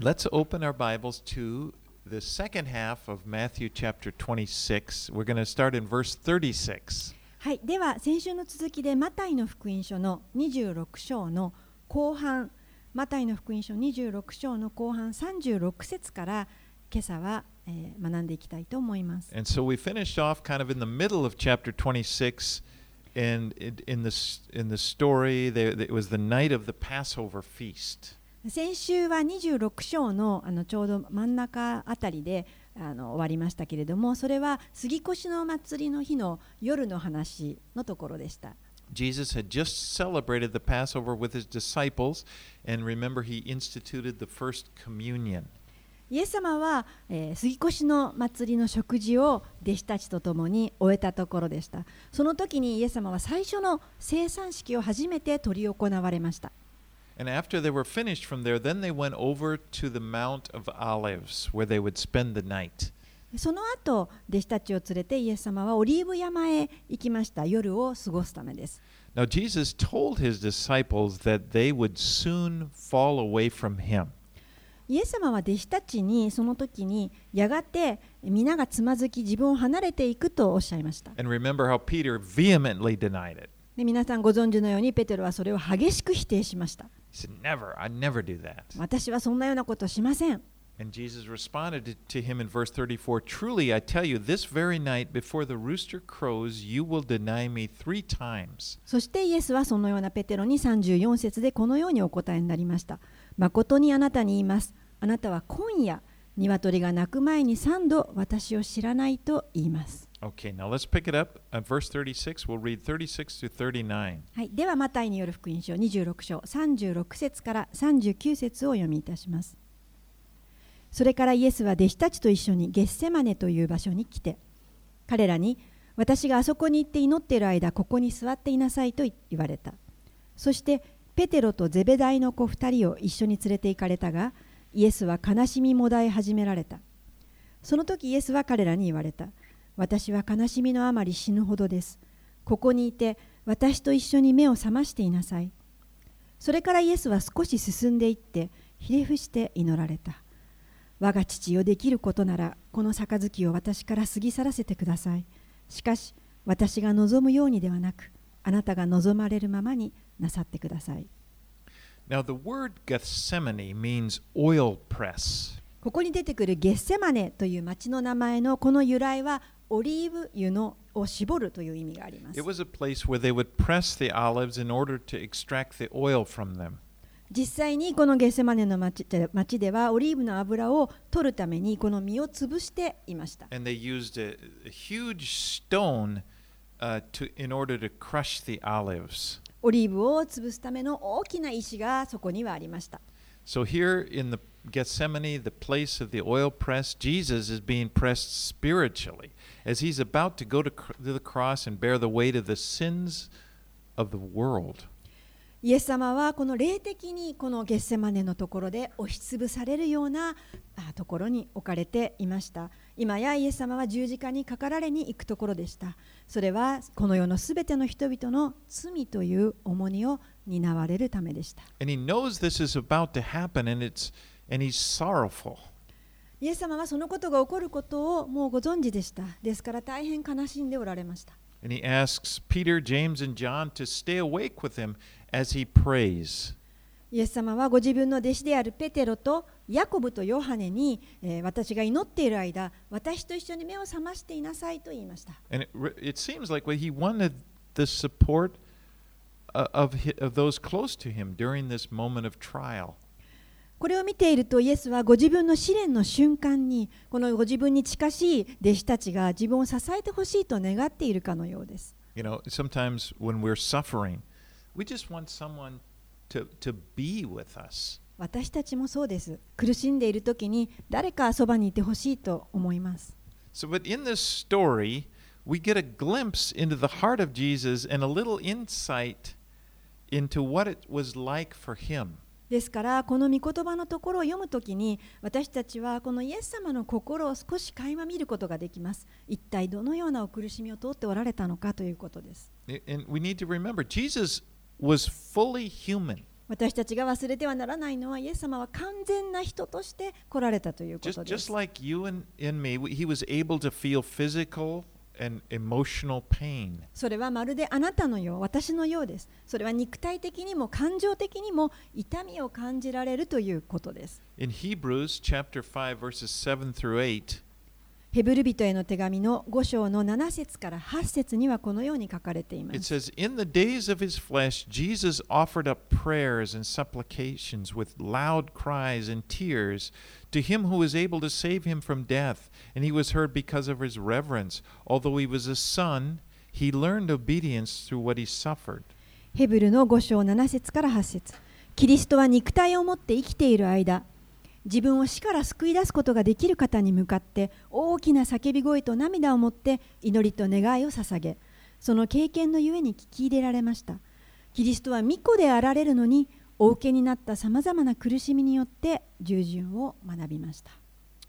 Let's open our Bibles to the second half of Matthew chapter 26. We're going to start in verse 36. はい、では先週の続きでマタイの福音書の26章の後半マタイの福音書26章の後半36節から今朝は、えー学んでいきたいと思います。 And so we finished off kind of in the middle of chapter 26 and it- in the s- in the story there it was the night of the Passover feast. 先週は26章のあのちょうど真ん中あたりであの終わりましたけれどもそれは杉越の祭りの日の夜の話のところでした。Jesus had just celebrated the Passover with his disciples and remember he instituted the first communion. イエス様は、えー杉越の祭りの食事を弟子たちと共に終えたところでしたその時にイエス様は最初の生産式を初めて執り行われました And after they were finished from there, then they went over to the Mount of Olives where they would spend the night. その後弟子たちを連れてイエス様はオリーブ山へ行きました夜を過ごすためです Now, Jesus told his disciples that they would soon fall away from him. イエス様は弟子たちにその時にやがて皆がつまずき自分を離れていくとおっしゃいました And remember how Peter vehemently denied it. で皆さんご存知のようにペテロはそれを激しく否定しました He said, Never, I never do that. 私はそんなようなことしません And Jesus responded to him in verse 34 Truly, I tell you, this very night before the rooster crows, you will deny me three times. そしてイエスはそのようなペテロに34節でこのようにお答えになりました。誠にあなたに言います。あなたは今夜、鶏が鳴く前に3度私を知らないと言います。Okay, now let's pick it up at verse 36. We'll read 36 to 39. はい、では、マタイによる福音書26章36節から39節をお読みいたします。それからイエスは弟子たちと一緒にゲッセマネという場所に来て、彼らに私があそこに行って祈っている間、ここに座っていなさいと言われた。そしてペテロとゼベダイの子2人を一緒に連れて行かれたが、イエスは悲しみもだえ始められた。その時イエスは彼らに言われた。私は悲しみのあまり死ぬほどです。ここにいて私と一緒に目を覚ましていなさい。それからイエスは少し進んでいってひれ伏して祈られた。我が父よできることならこの杯を私から過ぎ去らせてください。しかし私が望むようにではなくあなたが望まれるままになさってください。Now, the word Gethsemane means oil press. ここに出てくるゲッセマネという町の名前のこの由来はオリーブ油のを絞るという意味があります。実際にこのゲセマネの町ではオリーブの油を取るためにこの実を潰していました。オリーブを潰すための大きな石がそこにはありました。So here in the place of the oil press, Jesus is being pressed spiritually. As he's about to go to, cr- to the cross and bear the weight of the sins of the world. イエス様はこの霊的にこのゲッセマネのところで押しつぶされるようなあところに置かれていました。今やイエス様は十字架にかかられに行くところでした。それはこの世のすべての人々の罪という重荷を担われるためでした。And he knows this is about to happen and it's and he's sorrowful. イエス様はそのことが起こることをもうご存知でした。ですから大変悲しんでおられました。Peter, James, イエス様はご自分の弟子であるペテロとヤコブとヨハネに、えー、私が祈っている間、私と一緒に目を覚ましていなさいと言いました。Of, of those close to him during this moment of trial. これを見ているとイエスはご自分の試練の瞬間にこのご自分に近しい弟子たちが自分を支えてほしいと願っているかのようです。You know, sometimes when we're suffering, we just want someone to, to be with us. 私たちもそうです。苦しんでいる時に誰かそばにいてほしいと思います。So, but in this story, we get a glimpse into the heart of Jesus and a little insight into what it was like for him. ですからこの御言葉のところを読むときに私たちはこのイエス様の心を少し垣間見ることができます。一体どのようなお苦しみを通っておられたのかということです。And we need to remember Jesus was fully human. 私たちが忘れてはならないのは、イエス様は完全な人として来られたというこ Just, とで just す。like you and, and me, he was able to feel physical and emotional pain. それはまるであなたのよう、私のようです。それは肉体的にも感情的にも痛みを感じられるということです。In Hebrews chapter 5, verses 7 through 8, ヘブル人への手紙の5章の7節から8節にはこのように書かれていま it す。says, In the days of his flesh, Jesus offered up prayers and supplications with loud cries and tears to him who was able to save him from death, and he was heard because of his reverence. Although he was a son, he learned obedience through what he suffered. ヘブルの5章7節から8節キリストは肉体を持って生きている間、自分を死から救い出すことができる方に向かって大きな叫び声と涙を持って祈りと願いを捧げ、その経験のゆえに聞き入れられました。キリストは御子であられるのに、お受けになったさまざまな苦しみによって従順を学びました。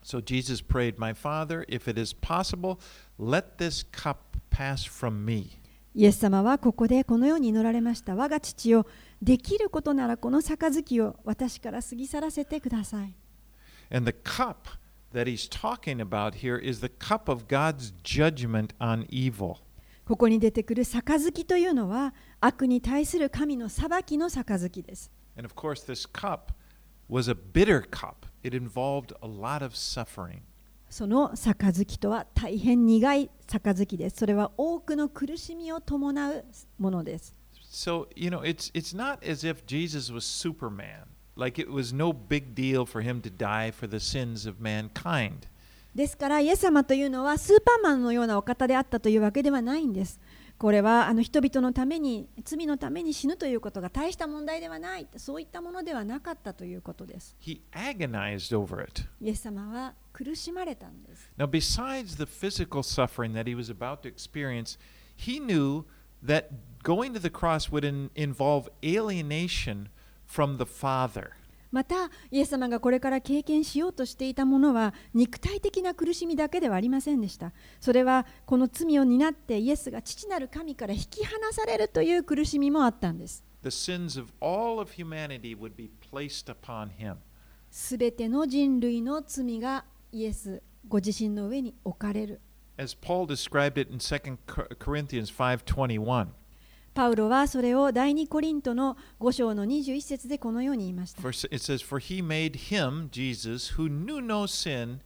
So Jesus prayed, My Father, if it is possible, let this cup pass from me. イエス様はここでこのように祈られました。我が父よ、できることならこの杯を私から過ぎ去らせてください。And the cup that he's talking about here is the cup of God's judgment on evil. ここに出てくる杯というのは悪に対する神の裁きの杯です。 And of course, this cup was a bitter cup, it involved a lot of suffering. その杯とは大変苦い杯です。それは多くの苦しみを伴うものです。 So, you know, it's, it's not as if Jesus was Superman, like it was no big deal for him to die for the sins of mankind. ですから、イエス様というのはスーパーマンのようなお方であったというわけではないんです。これはあの人々のために、罪のために死ぬということが大した問題ではない、そういったものではなかったということです。 He agonized over it. イエス様は苦しまれたんです。 Now, besides the physical suffering that he was about to experience, he knew that going to the cross would in- involve alienation from the Father. またイエス様がこれから経験しようとしていたものは肉体的な苦しみだけではありませんでしたそれはこの罪を担ってイエスが父なる神から引き離されるという苦しみもあったんです The sins of all of humanity would be placed upon him. すべての人類の罪がイエスご自身の上に置かれる As Paul described it in 2 Corinthians 5:21. パウロはそれを第2コリントの5章の21節でこのように言いました it says, For he made him, Jesus, who knew no sin,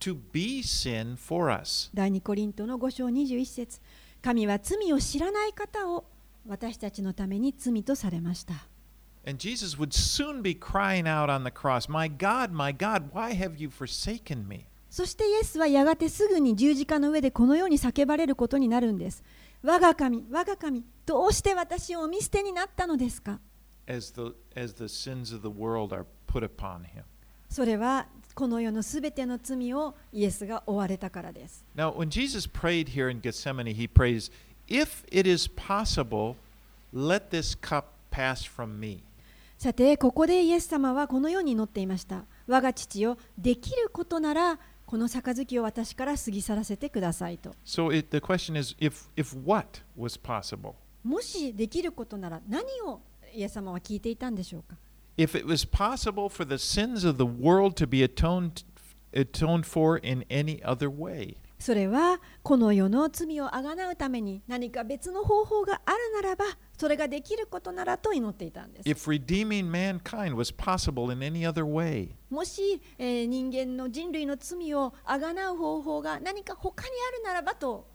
to be sin for us. 第2コリントの5章21節神は罪を知らない方を私たちのために罪とされました And Jesus would soon be crying out on the cross, My God, my God, why have you forsaken me? そしてイエスはやがてすぐに十字架の上でこのように叫ばれることになるんです。我が神、我が神、どうして私をお見捨てになったのですか As the, as the sins of the world are put upon him. それはこの世のすべての罪をイエスが負われたからです。Now, when Jesus prayed here in Gethsemane, he prays, If it is possible, let this cup pass from me. さて、ここでイエス様はこのように祈っていました。我が父よ、できることならこの杯を私から過ぎ去らせてくださいと。So it, the question is, if, if what was possible? もしできることなら何をイエス様は聞いていたんでしょうか If it was possible for the sins of the world to be atoned, atoned for in any other way. それはこの世の罪をあがなうために何か別の方法があるならばそれができることならと祈っていたんです If redeeming mankind was possible in any other way. もし、えー人間の人類の罪をあがなう方法が何か他にあるならばと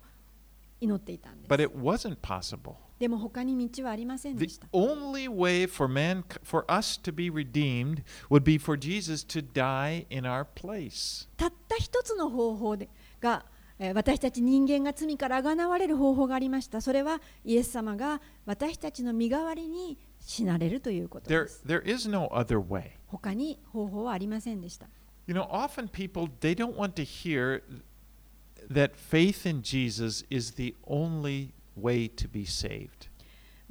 祈っていたんで But す it wasn't possible. でも他に道はありませんで The した only way for man for us to be redeemed would be for Jesus to die in our place. たった一つの方法でが、えー私たち人間が罪からあがなわれる方法がありましたそれはイエス様が私たちの身代わりに死なれるということで There す there is no other way. 他に方法はありませんでした You know, often people they don't want to hear that faith in Jesus is the only way to be saved.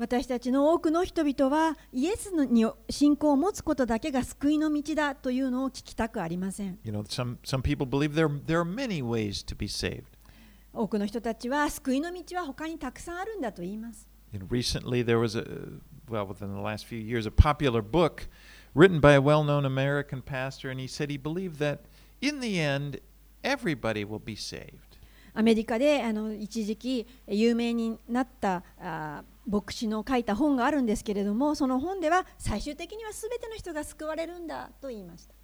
私たちの多くの人々はイエスに信仰を持つことだけが救いの道だというのを聞きたくありません You know, some some people believe there there are many ways to be saved. 多くの人たちは救いの道は他にたくさんあるんだと言います recently there was a well, within the last few years, a popular book written by a well known American pastor, and he said he believed that in the end, everybody will be saved. アメリカであの一時期有名になったあ牧師の書いた本があるんですけれどもその本では最終的には全ての人が救われるんだと言いました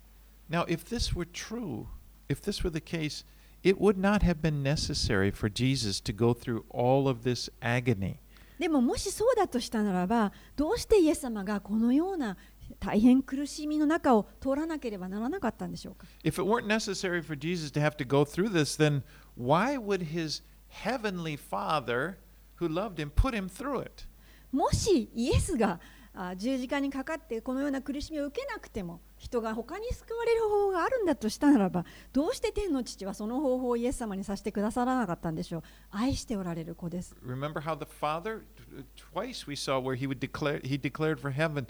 Now, if this were true, if this were the case, it would not have been necessary for Jesus to go through all of this agony. でももしそうだとしたならばどうしてイエス様がこのような大変苦しみの中を通らなければならなかったんでしょうか If it weren't necessary for Jesus to have to go through this, then why would his heavenly Father, who loved him, put him through it? もしイエスがあ十字架にかかってこのような苦しみを受けなくても人が他に救われる方法があるんだとしたならばどうして天の父はその方法をイエス様にさせてくださらなかったんでしょう？愛しておられる子です Remember how the Father, twice we saw where he would declare, he declared for heaven,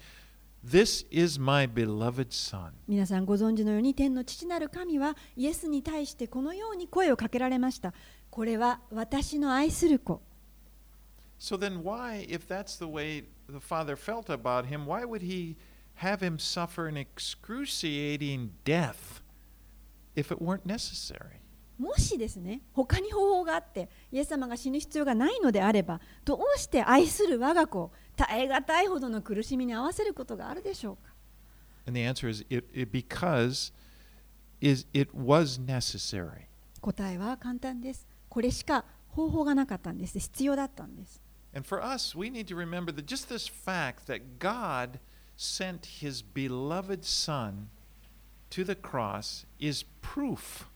This is my beloved Son. 皆さんご存知のように天の父なる神はイエスに対してこのように声をかけられました。これは私の愛する子 So then, why, if that's the way the Father felt about him, why would he have him suffer an excruciating death if it weren't necessary? もしですね他に方法があってイエス様が死ぬ必要がないのであればどうして愛する我が子を耐え難いほどの苦しみに合わせることがあるでしょうか And the answer is it, it because is it was necessary. 答えは簡単ですこれしか方法がなかったんです必要だったんです And for us, we need to remember that just this fact that God sent his beloved Son to the cross is proof.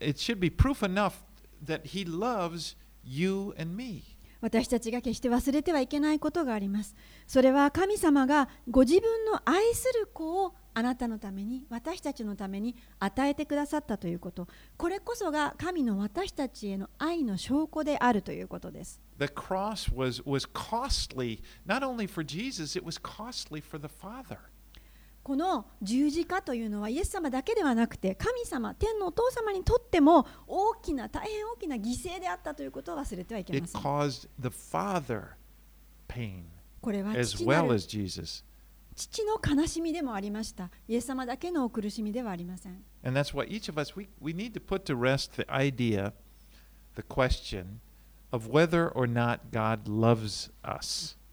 It should be proof enough that he loves you and me. 私たちが決して忘れてはいけないことがありますそれは神様がご自分の愛する子を あなたのために私たちのために与えてくださったということこれこそが神の私たちへの愛の証拠であるということです The cross was, was costly, not only for Jesus, it was costly for the Father. この十字架というのはイエス様だけではなくて神様天のお父様にとっても大きな大変大きな犠牲であったということを忘れてはいけ It ません caused the Father pain これは as 父な well る as Jesus. 父の悲しみでもありました。イエス様だけの苦しみではありません。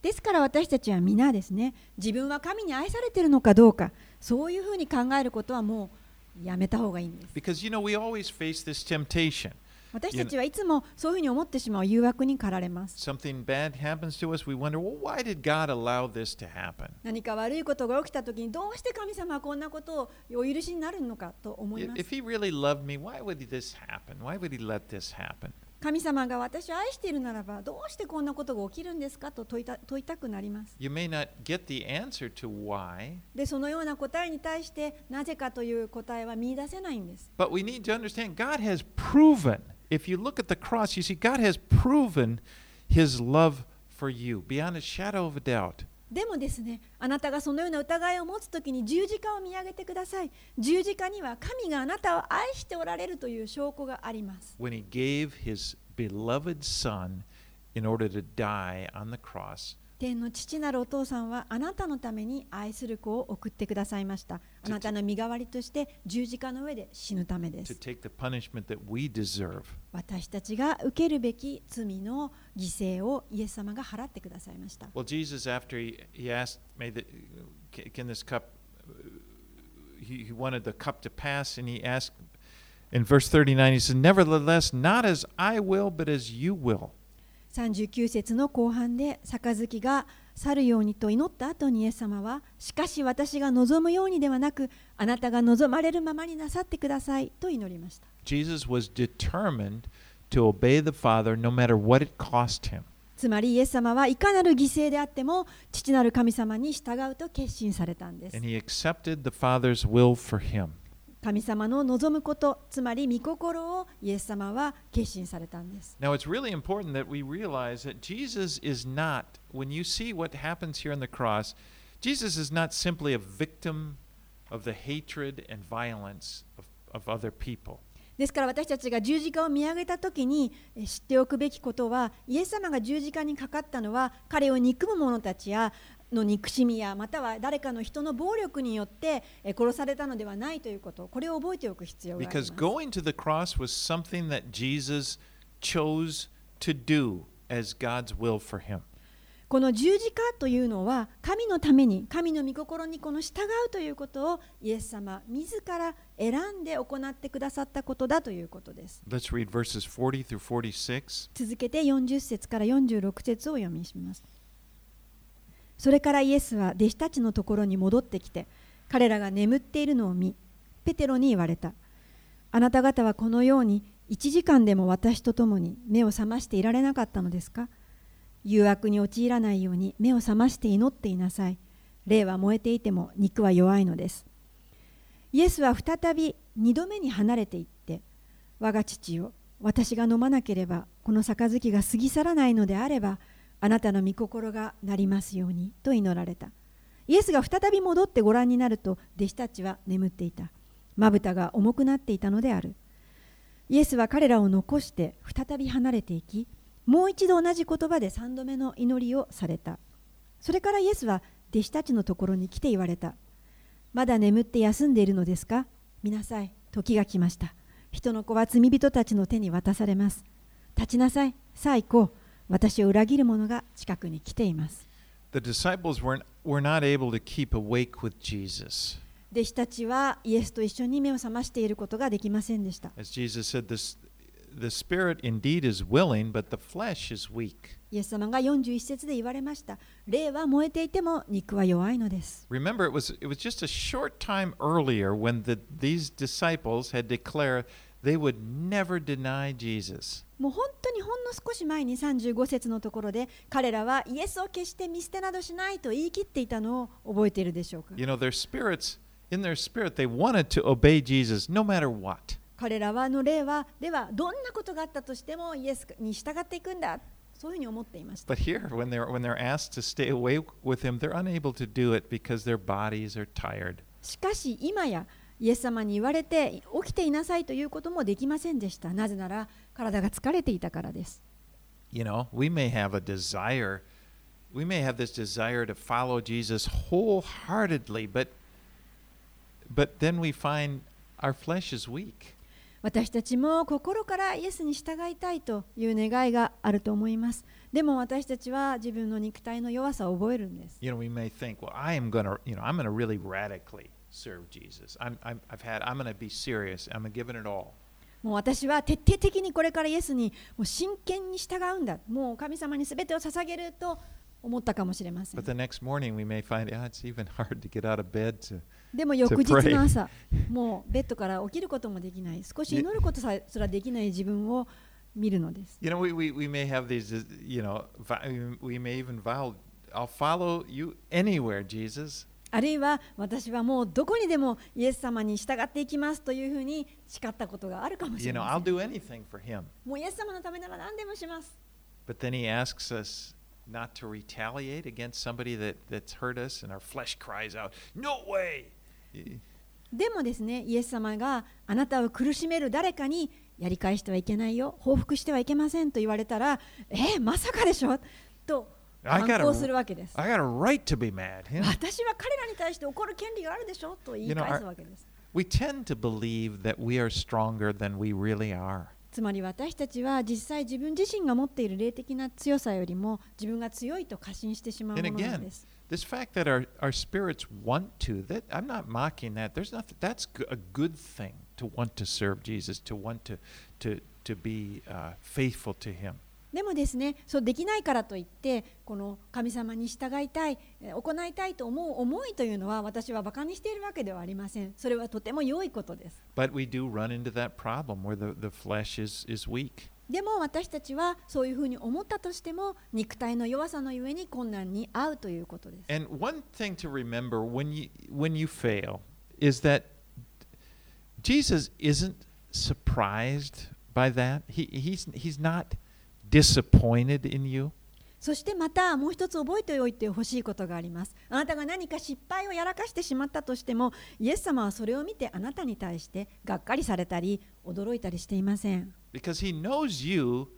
ですから私たちは皆ですね、自分は神に愛されているのかどうか、そういうふうに考えることはもうやめた方がいいんです。私たちはいつもそういうふうに思ってしまう誘惑に駆られます。何か悪いことが起きたときに、どうして神様はこんなことをお許しになるのかと思います。神様が私を愛しているならば、どうしてこんなことが起きるんですかと問いた,問いたくなります。で、そのような答えに対して、なぜかという答えは見出せないんです。But we need to understand, God has proven if you look at the cross, you see, God has proven His love for you beyond a shadow of a doubt. でもですねあなたがそのような疑いを持つときに十字架を見上げてください十字架には神があなたを愛しておられるという証拠があります when he gave his beloved son in order to die on the cross 天の父なるお父さんはあなたのために愛する子を送ってくださいましたあなたの身代わりとして十字架の上で死ぬためです.私たちが受けるべき罪の犠牲をイエス様が払ってくださいました Well, Jesus, after he, he asked, may the, can this cup, he, he wanted the cup to pass, and he asked, in verse 39, he said, Nevertheless, not as I will, but as you will. 39節の後半で杯が去るようにと祈った後にイエス様はしかし私が望むようにではなくあなたが望まれるままになさってくださいと祈りました Jesus was determined to obey the Father no matter what it cost him. つまりイエス様はいかなる犠牲であっても父なる神様に従うと決心されたんです And he accepted the Father's will for him. 神様の望むことつまり御心をイエス様は決心されたんです Now, it's really important that we realize that Jesus is not, when you see what happens here on the cross, Jesus is not simply a victim of the hatred and violence of, of other people. ですから私たちが十字架を見上げた時にえ知っておくべきことはイエス様が十字架にかかったのは彼を憎む者たちやの憎しみやまたは誰かの人の暴力によってえ殺されたのではないということこれを覚えておく必要がありま Because す going to the cross was something that Jesus chose to do as God's will for him. この十字架というのは神のために神の御心にこの従うということをイエス様自ら選んで行ってくださったことだということです Let's read verses 40 through 46. 続けて40節から46節をお読みしますそれからイエスは弟子たちのところに戻ってきて彼らが眠っているのを見ペテロに言われた。あなた方はこのように1時間でも私と共に目を覚ましていられなかったのですか？誘惑に陥らないように目を覚まして祈っていなさい。霊は燃えていても肉は弱いのです。イエスは再び2度目に離れていって我が父よ私が飲まなければこの杯が過ぎ去らないのであればあなたの御心がなりますようにと祈られた。イエスが再び戻ってご覧になると弟子たちは眠っていた。まぶたが重くなっていたのである。イエスは彼らを残して再び離れていきもう一度同じ言葉で3度目の祈りをされた。それからイエスは弟子たちのところに来て言われた。まだ眠って休んでいるのですか？見なさい。時が来ました。人の子は罪人たちの手に渡されます。立ちなさい。さあ行こう。私を裏切る者が近くに来ています The disciples weren't, were not able to keep awake with Jesus. 弟子たちはイエスと一緒に目を覚ましていることができませんでした As Jesus said, this, the spirit indeed is willing, but the flesh is weak. イエス様が41節で言われました霊は燃えていても肉は弱いのです Remember, it was, it was just a short time earlier when the, these disciples had declared they would never deny Jesus. もう本当にほんの少し前に35節のところで彼らはイエスを決して見捨てなどしないと言い切っていたのを覚えているでしょうか You know, their spirits, in their spirit, they wanted to obey Jesus no matter what. 彼らはの霊はではどんなことがあったとしてもイエスに従っていくんだそういうふうに思っていました But here, when they're, when they're asked to stay away with him, they're unable to do it because their bodies are tired. しかし今やイエス様に言われて起きていなさいということもできませんでしたなぜなら体が疲れていたからです You know, we may have a desire, we may have this desire to follow Jesus wholeheartedly, but but then we find our flesh is weak. 私たちも心からイエスに従いたいという願いがあると思いますでも私たちは自分の肉体の弱さを覚えるんです You know, we may think, well, I am gonna, you know, I'm gonna really radically serve Jesus. I'm, I'm I've had, I'm gonna be serious. I'm gonna give it it all. もう私は徹底的にこれからイエスにもう真剣に従うんだ。もう神様にすべてを捧げると思ったかもしれません。でも翌日の朝、もうベッドから起きることもできない、少し祈ることさすらできない自分を見るのです。You know, we, we may have these, you know, we may even vow, I'll follow you anywhere, Jesus. あるいは私はもうどこにでもイエス様に従っていきますというふうに誓ったことがあるかもし You れ know, ま I'll せん do anything for him. もうイエス様のためなら何でもします But then he asks us not to retaliate against somebody that, that's hurt us, and our flesh cries out, No way! でもですねイエス様があなたを苦しめる誰かにやり返してはいけないよ報復してはいけませんと言われたらえまさかでしょ？と I 反 got 抗す a, るわけです I got a right to be mad. you know? 私は彼らに対して怒る権利があるでしょと言い返すわけです We tend to believe that we are stronger than we really are. つまり私たちは実際自分自身が持っている霊的な強さよりも自分が強いと過信してしまう And ものなん again, です this fact that our, our spirits want to, that I'm not mocking that. There's nothing that's g- a good thing to want to serve Jesus, to want to to to be uh, faithful to him. でもですねそうできないからといってこの神様に従いたい行いたいと思う思いというのは私はバカにしているわけではありません。それはとても良いことです。でも私たちはそういうふうに思ったとしても肉体の弱さのゆえに困難に遭うということです。And disappointed in you? そしてまたもう一つ覚えておいてほしいことがあります。あなたが何か失敗をやらかしてしまったとしても、イエス様はそれを見てあなたに対してがっかりされたり、驚いたりしていません。Because he knows you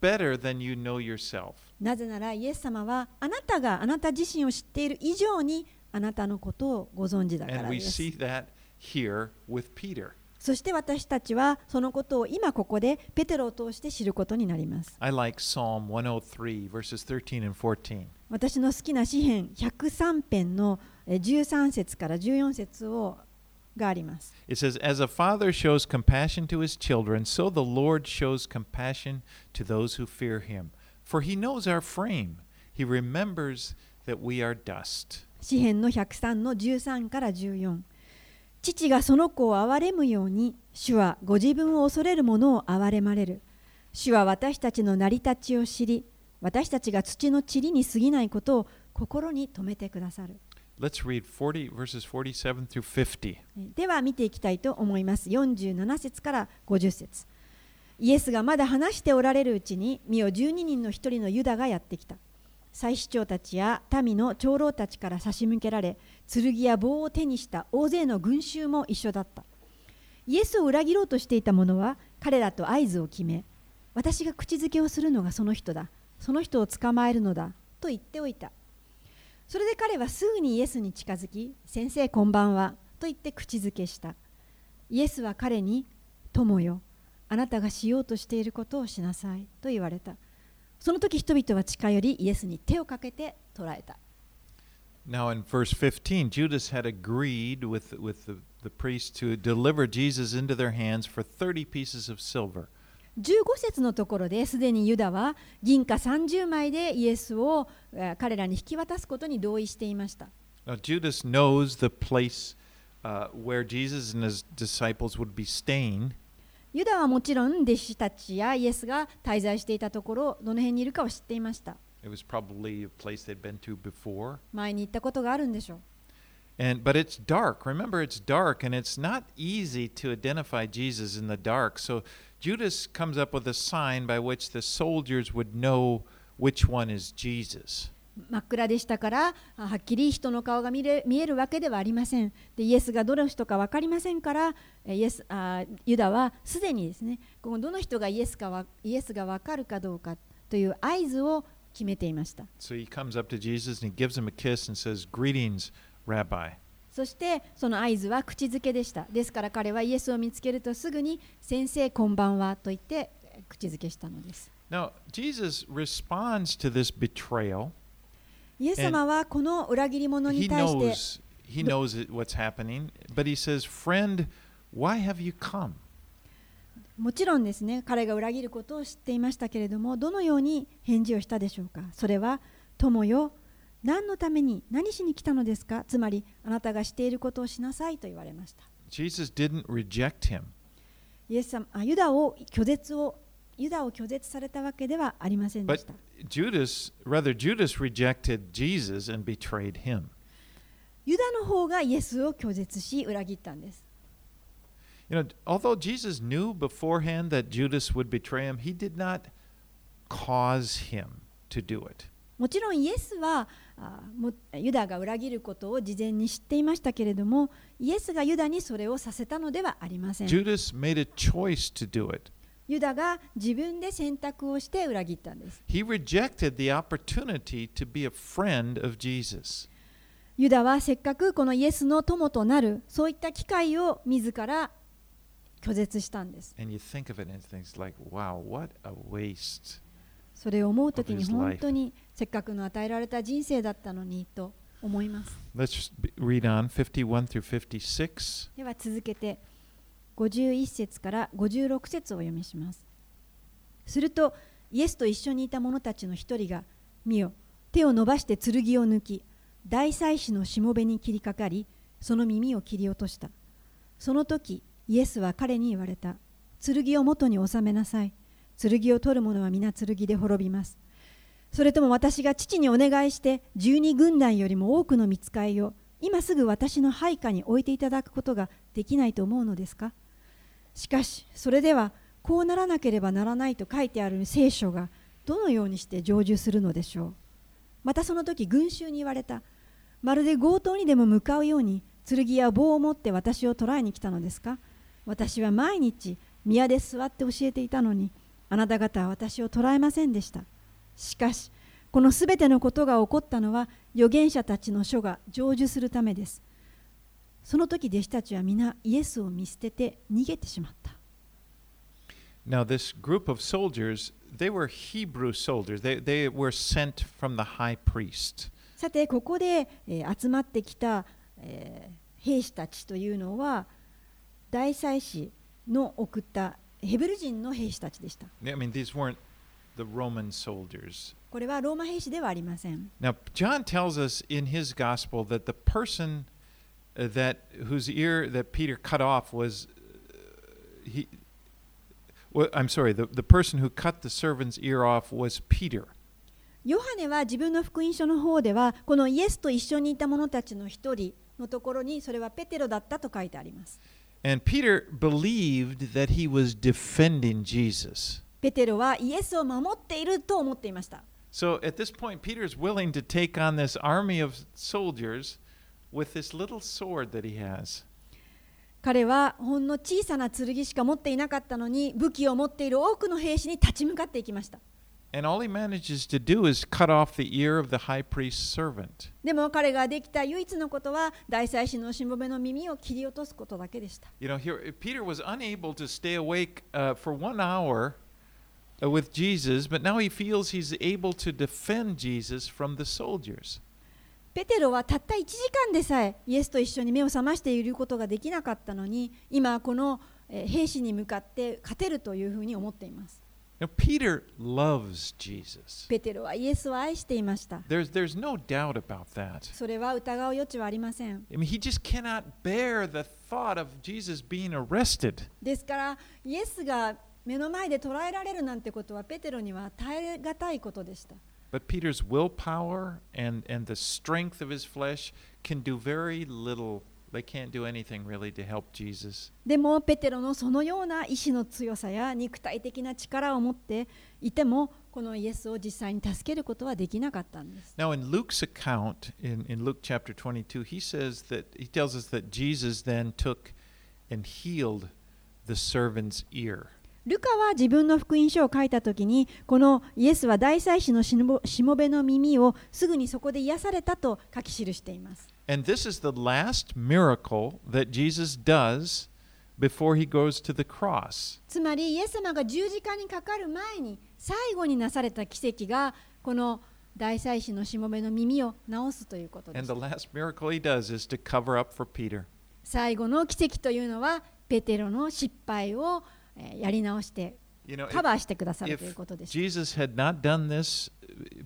better than you know yourself. なぜならイエス様はあなたがあなた自身を知っている以上にあなたのことをご存知だか And ら we です。see that here with Peter. そして私たちはそのことを今ここでペテロを通して知ることになります。I like Psalm 103, verses 13 and 14. 私の好きな詩編103編のえー13節から14節をがあります。It says, As a father shows compassion to his children, so the Lord shows compassion to those who fear him. For he knows our frame, he remembers that we are dust. 詩編の103の13から14父がその子を憐れむように主はご自分を恐れる者を憐れまれる。主は私たちの成り立ちを知り私たちが土の塵に過ぎないことを心に留めてくださる。Let's read 40 verses 47 through 50. では見ていきたいと思います。47節から50節。イエスがまだ話しておられるうちに見よ12人の一人のユダがやってきた。祭司長たちや民の長老たちから差し向けられ剣や棒を手にした大勢の群衆も一緒だった。イエスを裏切ろうとしていた者は彼らと合図を決め私が口づけをするのがその人だ。その人を捕まえるのだと言っておいた。それで彼はすぐにイエスに近づき先生こんばんはと言って口づけした。イエスは彼に友よあなたがしようとしていることをしなさいと言われた。その時人々は近寄りイエスに手をかけて捕らえた。Now, in verse 15, Judas had agreed with, with the, the priests to deliver Jesus into their hands for 30 pieces of silver. 15節のところですでにユダは銀貨30枚でイエスをえー彼らに引き渡すことに同意していました Now, Judas knows the place uh, where Jesus and his disciples would be staying. ユダはもちろん弟子たちやイエスが滞在していたところどの辺にいるかを知っていました It was probably a place they'd been to before. 前に行ったことがあるんでしょう And but it's dark. Remember, it's dark, and it's not easy to identify Jesus in the dark. So Judas comes up with a sign by which the soldiers would know which one is Jesus. 真っ暗でしたからあはっきり人の顔が見れ見えるわけではありませんでイエスがどの人か分かりませんからえイエスあユダはすでにですねこのどの人がイエスかわイエスが分かるかどうかという合図を決めていました So he comes up to Jesus and he gives him a kiss and says, "Greetings, Rabbi." そしてその合図は口づけでしたですから彼はイエスを見つけるとすぐに「先生こんばんは」と言ってえ口づけしたのです Now Jesus responds to this betrayal. イエス様はこの裏切り者 He に対して knows he knows what's happening, but he says, "Friend, why have you come?" もちろんですね彼が裏切ることを知っていましたけれどもどのように返事をしたでしょうか？それは友よ何のために何しに来たのですか？つまりあなたがしていることをしなさいと言われました。Jesus didn't reject him. イエス様あユダを拒絶をユダを拒絶されたわけではありませんで But した。Judas, rather, Judas rejected Jesus and betrayed him. ユダの方がイエスを拒絶し裏切ったんです You know, although Jesus knew beforehand that Judas would betray him, he did not cause him to do it. もちろんイエスはあもユダが裏切ることを事前に知っていましたけれどもイエスがユダにそれをさせたのではありません Judas made a choice to do it. ユダが自分で選択をして裏切ったんです He rejected the opportunity to be a friend of Jesus. ユダはせっかくこのイエスの友となるそういった機会を自ら拒絶したんです like, wow. それを思うときに本当にせっかくの与えられた人生だったのにと思います Let's just be- read on 51 through 56. では続けて51節から56節をお読みしますするとイエスと一緒にいた者たちの一人が見よ手を伸ばして剣を抜き大祭司のしもべに切りかかりその耳を切り落としたその時イエスは彼に言われた。剣を元に収めなさい。剣を取る者は皆剣で滅びます。それとも私が父にお願いして十二軍団よりも多くの見つかいを今すぐ私の配下に置いていただくことができないと思うのですか？しかしそれではこうならなければならないと書いてある聖書がどのようにして成就するのでしょう？またその時群衆に言われた。まるで強盗にでも向かうように剣や棒を持って私を捕らえに来たのですか？私は毎日宮で座って教えていたのにあなた方は私を捕らえませんでしたしかしこのすべてのことが起こったのは預言者たちの書が成就するためですその時弟子たちは皆イエスを見捨てて逃げてしまった Now, this group of soldiers, they were Hebrew soldiers. They, they were sent from the high priest. さてここで、えー集まってきた、えー兵士たちというのは大祭司の送ったヘブル人の兵士たちでした I mean, these weren't the Roman soldiers. これはローマ兵士ではありません Now, John tells us in his gospel that the person uh, that whose ear that Peter cut off was uh, he. Well, I'm sorry. The, the person who cut the servant's ear off was Peter. ヨハネは自分の福音書の方ではこのイエスと一緒にいた者たちの一人のところにそれはペテロだったと書いてあります And Peter believed that he was defending Jesus. ペテロはイエスを守っていると思っていました So at this point, Peter is willing to take on this army of soldiers with this little sword that he has. 彼はほんの小さな剣しか持っていなかったのに武器を持っている多くの兵士に立ち向かっていきました And all he manages to do is cut off the ear of the high priest's servant. でも彼ができた唯一のことは大祭司のしもべの耳を切り落とすことだけでした You know, here Peter was unable to stay awake uh, for one hour uh, with Jesus, but now he feels he's able to defend Jesus from the soldiers. ペテロはたった1時間でさえイエスと一緒に目を覚ましていることができなかったのに今このえー兵士に向かって勝てるというふうに思っています Now, Peter loves Jesus. ペテロはイエスを愛していました There's, there's no doubt about that. それは疑う余地はありません I mean, he just cannot bear the thought of Jesus being arrested. ですからイエスが目の前で捉えられるなんてことはペテロには耐え難いことでした But Peter's willpower and, and the strength of his flesh can do very little. でもペテロのそのような意志の強さや肉体的な力を持っていてもこのイエスを実際に助けることはできなかったんです。Now Luke's account, in, Luke chapter 22, he says that he tells us that Jesus then took and healed the servant's ear. ルカは自分の福音書を書いたときに、このイエスは大祭司のしもべの耳をすぐにそこで癒されたと書き記しています。And this is the last miracle that Jesus does before he goes to the cross. つまりイエス様が十字架にかかる前に最後になされた奇跡がこの大祭司のしもべの耳を治すということで And す the。last miracle he does is to cover up for Peter. 最後の奇跡というのはペテロの失敗をえーやり直して You know, カ if, バーしてくださるという if ことです。 Jesus had not done this,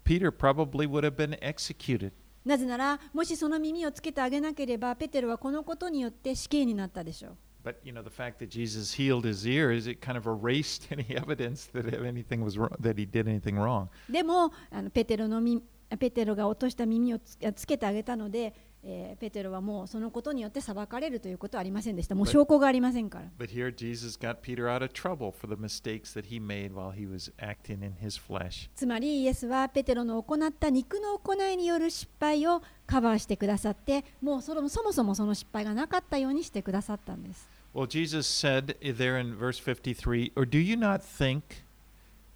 Peter probably would have been executed. なぜなら、もしその耳をつけてあげなければ、ペテロはこのことによって死刑になったでしょう。But you know, the fact that Jesus healed his ears, it kind of erased any evidence that anything was wrong, that he did anything wrong. でも、あのペテロのみペテロが落とした耳をつつけてあげたので、えーペテロはもうそのことによって裁かれるということはありませんでした。もう証拠がありませんから。But here Jesus got Peter out of trouble for the mistakes that he made while he was acting in his flesh. つまりイエスはペテロの行った肉の行いによる失敗をカバーしてくださってもうそのそもそもその失敗がなかったようにしてくださったんです Well, Jesus said there in verse 53, Or do you not think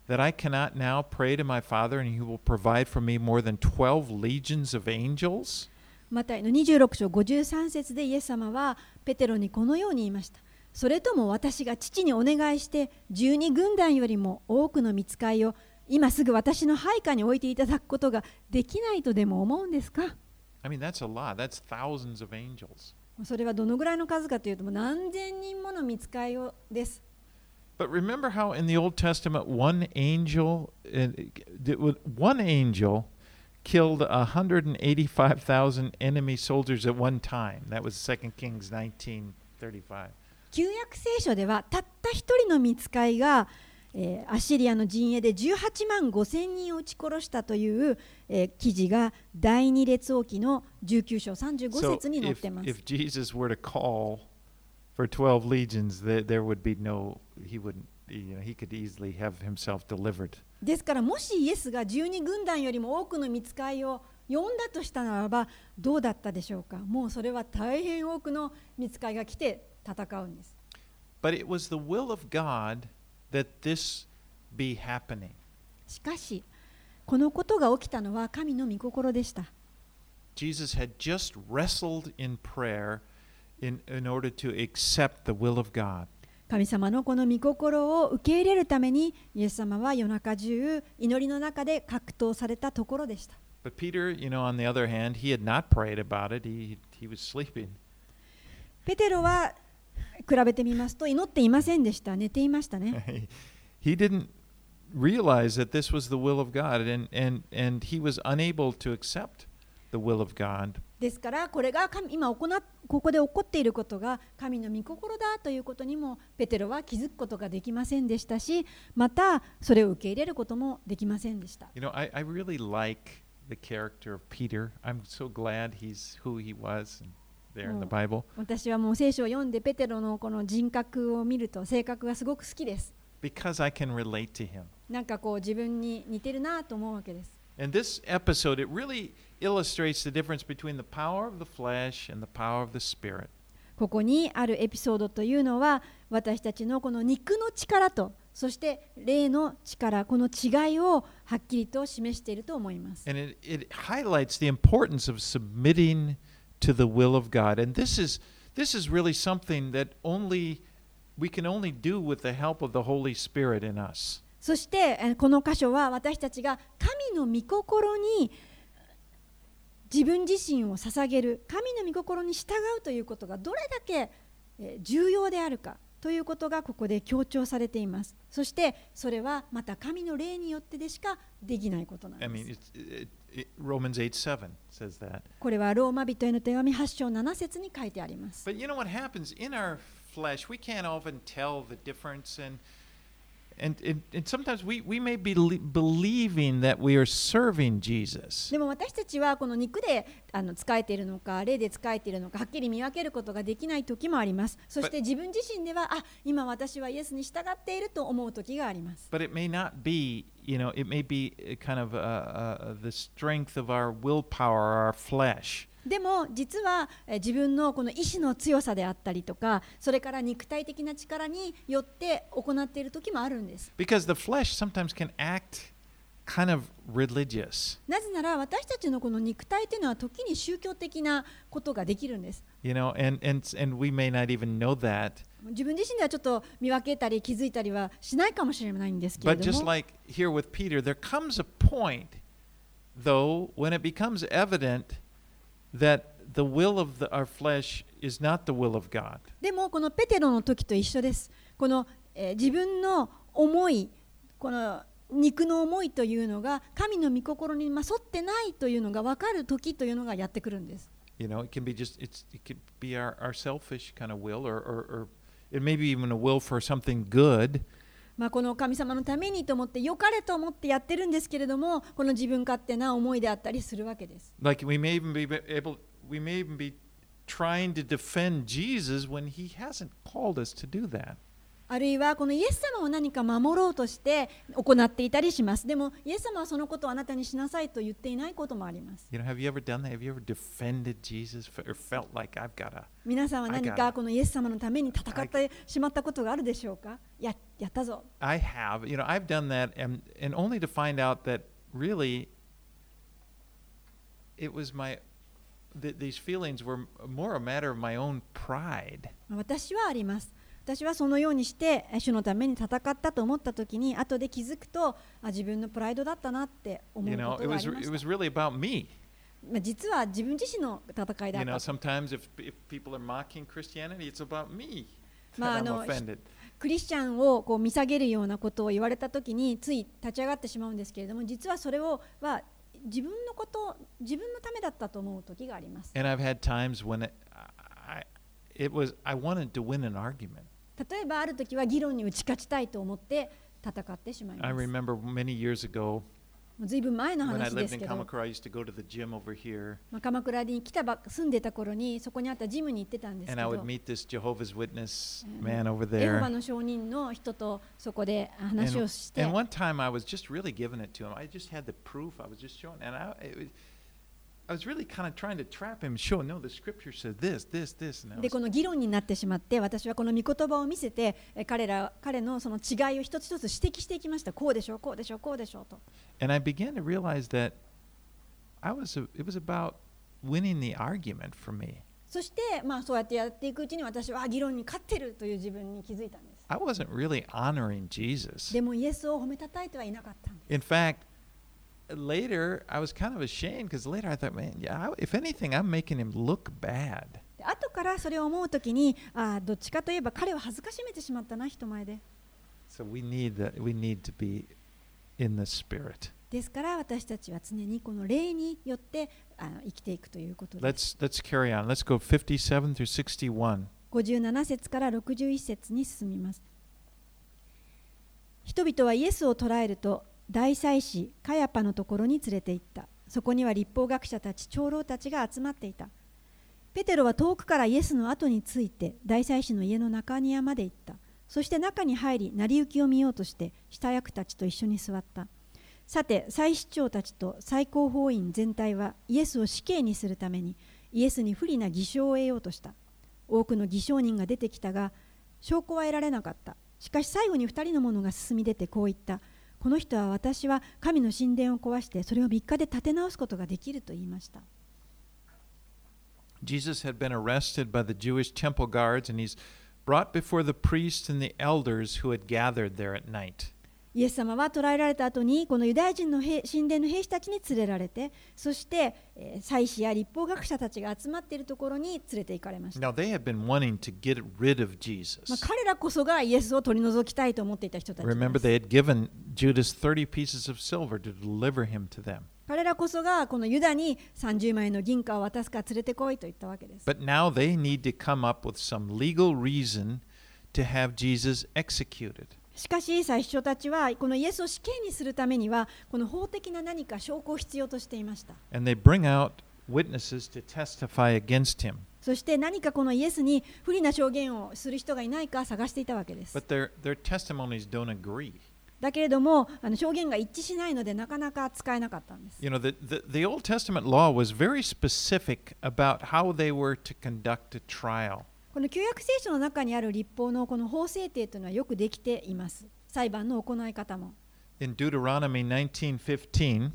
that I cannot now pray to my Father and he will provide for me more than 12 legions of angels? マタイの26章53節でイエス様はペテロにこのように言いましたそれとも私が父にお願いして12軍団よりも多くの見つかいを今すぐ私の配下に置いていただくことができないとでも思うんですか？I mean, that's a lot. That's thousands of angels. それはどのぐらいの数かというと何千人もの見つかいをです But remember how in the Old Testament one angel, uh, one angel killed 185,000 enemy soldiers at one time. That was 2 Kings 19:35. 旧約聖書ではたった一人の見つかいが、えーアッシリアの陣営で18万5千人を撃ち殺したという、えー記事が第二列王記の19章35 So 節に載っ if, てます。if Jesus were to call for 12 legions, there, there would be no, he wouldn't, you know, he could easily have himself delivered. ですからもしイエスが12軍団よりも多くの見つかいを呼んだとしたならばどうだったでしょうかもうそれは大変多くの見つかいが来て戦うんです But it was the will of God that this be happening. しかしこのことが起きたのは神の御心でした Jesus had just wrestled in prayer in, in order to accept the will of God. 神様のこの御心を受け入れるためにイエス様は夜中中祈りの中で格闘されたところでした But Peter, you know, on the other hand, he had not prayed about it. He, he was sleeping. ペテロは比べてみますと祈っていませんでした寝ていましたね he didn't realize that this was the will of God, and, and, and he was unable to accept the will of God. ですからこれが神今行っここで起こっていることが神の御心だということにもペテロは気づくことができませんでしたしまたそれを受け入れることもできませんでした You know, I, I really like the character of Peter. I'm so glad he's who he was there in the Oh. Bible 私はもう聖書を読んでペテロのこの人格を見ると性格がすごく好きです because I can relate to him. なんかこう自分に似てるなと思うわけです And this episode, it really illustrates the difference between the power of the flesh and the power of the spirit. ここにあるエピソードというのは私たちのこの肉の力とそして霊の力この違いをはっきりと示していると思います And it, it highlights the importance of submitting to the will of God. And this is this is really something that only we can only do with the help of the Holy Spirit in us. そしてえーこの箇所は私たちが神の御心に 自分自身を捧げる神の御心に従うということがどれだけえー重要であるかということがここで強調されていますそしてそれはまた神の霊によってでしかできないことなん I で mean, す it's, it, it, Romans 8 7 says that. これはローマ人への手紙8章7節に書いてあります But you know what happens in our flesh? We can't often tell the difference, and and and, and sometimes we we may be believing that we are serving Jesus, でも私たちはこの肉であの使えているのか霊で使えているのかはっきり見分けることができない時もありますそして自分自身ではあ今私はイエスに従っていると思う時があります but it may not be. You know, it may be uh, kind of uh, uh, the strength of our willpower, our flesh. でも実はえー自分のこの意志の強さであったりとかそれから肉体的な力によって行っている時もあるんです Because the flesh sometimes can act なぜなら私たちのこの肉体というのは時に宗教的なことができるんです。自分自身ではちょっと見分けたり気づいたりはしないかもしれないんですけど。でも、このペテロの時と一緒です。この、えー、自分の思い、この肉の思いというのが神の御心に沿ってないというのが分かる時というのがやってくるんです。まあ、この神様のためにと思って、良かれと思ってやってるんですけれども、この自分勝手な思いであったりするわけです。あるいはこのイエス様を何か守ろうとして行っていたりします。でも、イエス様はそのことをあなたにしなさいと言っていないこともあります。皆さんは何かこのイエス様のために戦ってしまったことがあるでしょうか？や,やったぞ。I have, I have done that and, only to find out that really it was my. 私はあります。私はそのようにして主のために戦ったと思った時に後で気づくとあ自分のプライドだったなって思うこがありまし、実は自分自身の戦いだった。まああのクリスチャンをこう見下げるようなことを言われた時につい立ち上がってしまうんですけれども実はそれをは自分のこと自分のためだったと思う時があります。例えばある時は議論に打ち勝ちたいと思って戦ってしまいます。ずいぶん前の話ですけど。鎌倉に来たばっか住んでた頃にそこにあったジムに行ってたんですけど。ホバの証人の人とそこで話をして。で was, この議論になってしまって私はこの御言葉を見せてえ彼ら彼のその違いを一つ一つ指摘していきましたこうでしょうこうでしょうこうでしょうと and I began to realize that I was, it was about winning the argument for me. そしてまあそうやってやっていくうちに私はあ議論に勝ってるという自分に気づいたんです I wasn't really honoring Jesus. でもイエスを褒めたたいてはいなかったんです In fact, later I was kind of ashamed because later I thought, man, yeah, I, if anything, I'm making him look bad. で後からそれを思うときにあどっちかといえば彼を恥ずかしめてしまったな人前で So we need that. We need to be in the spirit. ですから私たちは常にこの霊によってあの生きていくということです Let's let's carry on. Let's go 57 through 61. 57節から61節に進みます人々はイエスを捕らえると大祭司カヤパのところに連れて行った。そこには立法学者たち長老たちが集まっていた。ペテロは遠くからイエスの後について大祭司の家の中庭まで行った。そして中に入り成り行きを見ようとして下役たちと一緒に座った。さて祭司長たちと最高法院全体はイエスを死刑にするためにイエスに不利な偽証を得ようとした。多くの偽証人が出てきたが証拠は得られなかった。しかし最後に2人の者が進み出てこう言った。この人は私は神の神殿を壊してそれを3日で建て直すことができると言いました Jesus had been arrested by the Jewish temple guards, and he's brought before the priests and the elders who had gathered there at night. イエス様は捕らえられた後にこのユダヤ人の神殿の兵士たちに連れられてそして祭司や立法学者たちが集まっているところに連れて行かれました彼らこそがイエスを取り除きたいと思っていた人たち Remember, they had given Judas 30 pieces of silver to deliver him to them. 彼らこそがこのユダに30枚の銀貨を渡すか連れてこいと言ったわけです。But now they need to come up with some legal reason to have Jesus executed. しかし、最初たちはこのイエスを死刑にするためには、この法的な何か証拠を必要としていました。そして何かこのイエスに不利な証言をする人がいないか探していたわけです。Their, だけれども、あの証言が一致しないので、なかなか使えなかったんです。この旧約聖書の中にある立法のこの法制定というのはよくできています裁判の行い方も In Deuteronomy 19:15,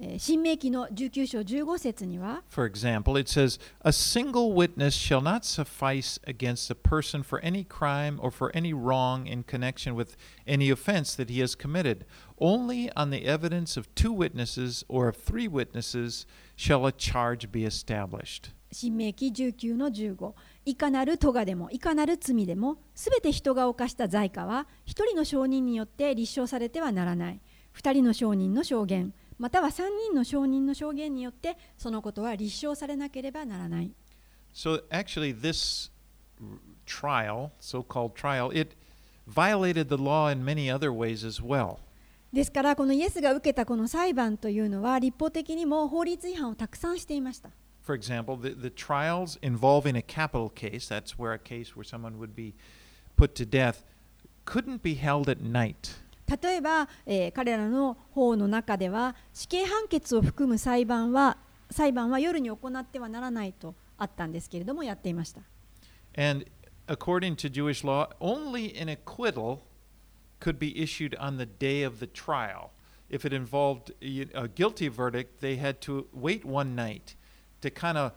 えー新明記の19章15節には for example, it says, "A single witness shall not suffice against a person for any crime or for any wrong in connection with any offense that he has committed. Only on the evidence of two witnesses or of three witnesses shall a charge be established." 新明記19の15いかなる咎でもいかなる罪でもすべて人が犯した罪過は一人の証人によって立証されてはならない。二人の証人の証言または三人の証人の証言によってそのことは立証されなければならない。So actually, this trial, so-called trial, it violated the law in many other ways as well. ですからこのイエスが受けたこの裁判というのは立法的にも法律違反をたくさんしていました For example, the, the trials involving a capital case, that's where a case where someone would be put to death, couldn't be held at night. 例えば、えー彼らの法の中では死刑判決を含む裁判は裁判は夜に行ってはならないとあったんですけれどもやっていました And according to Jewish law, only an acquittal could be issued on the day of the trial. If it involved a a guilty verdict, they had to wait one night To kind of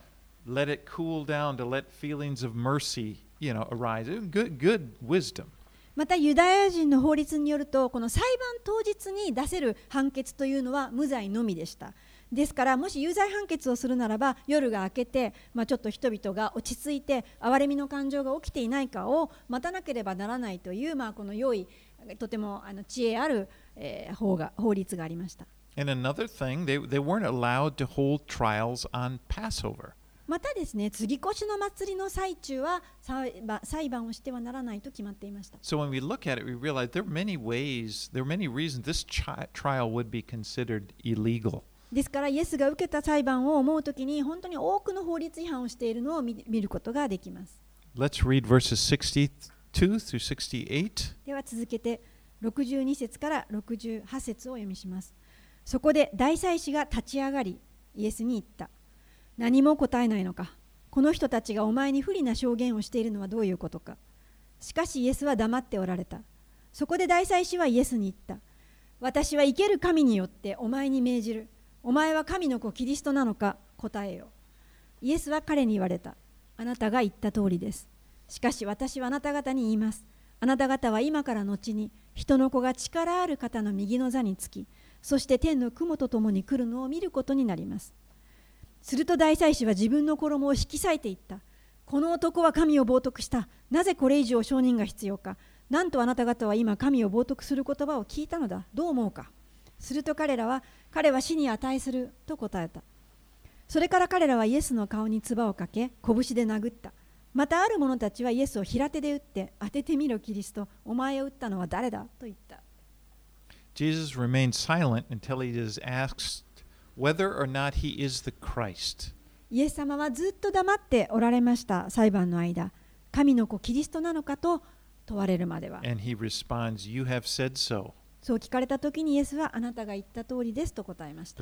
let it cool down, to let feelings of mercy, you know, arise. Good, good wisdom. またユダヤ人の法律によるとこの裁判当日に出せる判決というのは無罪のみでしたですからもし有罪判決をするならば夜が明けて、まあ、ちょっと人々が落ち着いて憐れみの感情が起きていないかを待たなければならないという、まあ、この良いとてもあの知恵ある、えー法が法律がありました And またですね、次越しの祭りの最中は裁判をしてはならないと決まっていました。ですから、イエスが受けた裁判を思うときに本当に多くの法律違反をしているのを見,ることができます。では続けて、62節から68節を読みします。そこで大祭司が立ち上がり、イエスに言った。何も答えないのか。この人たちがお前に不利な証言をしているのはどういうことか。しかしイエスは黙っておられた。そこで大祭司はイエスに言った。私は生ける神によってお前に命じる。お前は神の子キリストなのか答えよ。イエスは彼に言われた。あなたが言った通りです。しかし私はあなた方に言います。あなた方は今から後に人の子が力ある方の右の座につき、そして天の雲とともに来るのを見ることになります。すると大祭司は自分の衣を引き裂いていった。この男は神を冒涜した。なぜこれ以上証人が必要か。なんとあなた方は今神を冒涜する言葉を聞いたのだ。どう思うか。すると彼らは、彼は死に値すると答えた。それから彼らはイエスの顔に唾をかけ、拳で殴った。またある者たちはイエスを平手で打って、当ててみろキリスト、お前を打ったのは誰だ？と言った。イエス様はずっと黙っておられました、裁判の間。神の子、キリストなのかと問われるまでは。そう聞かれた時にイエスはあなたが言った通りですと答えました。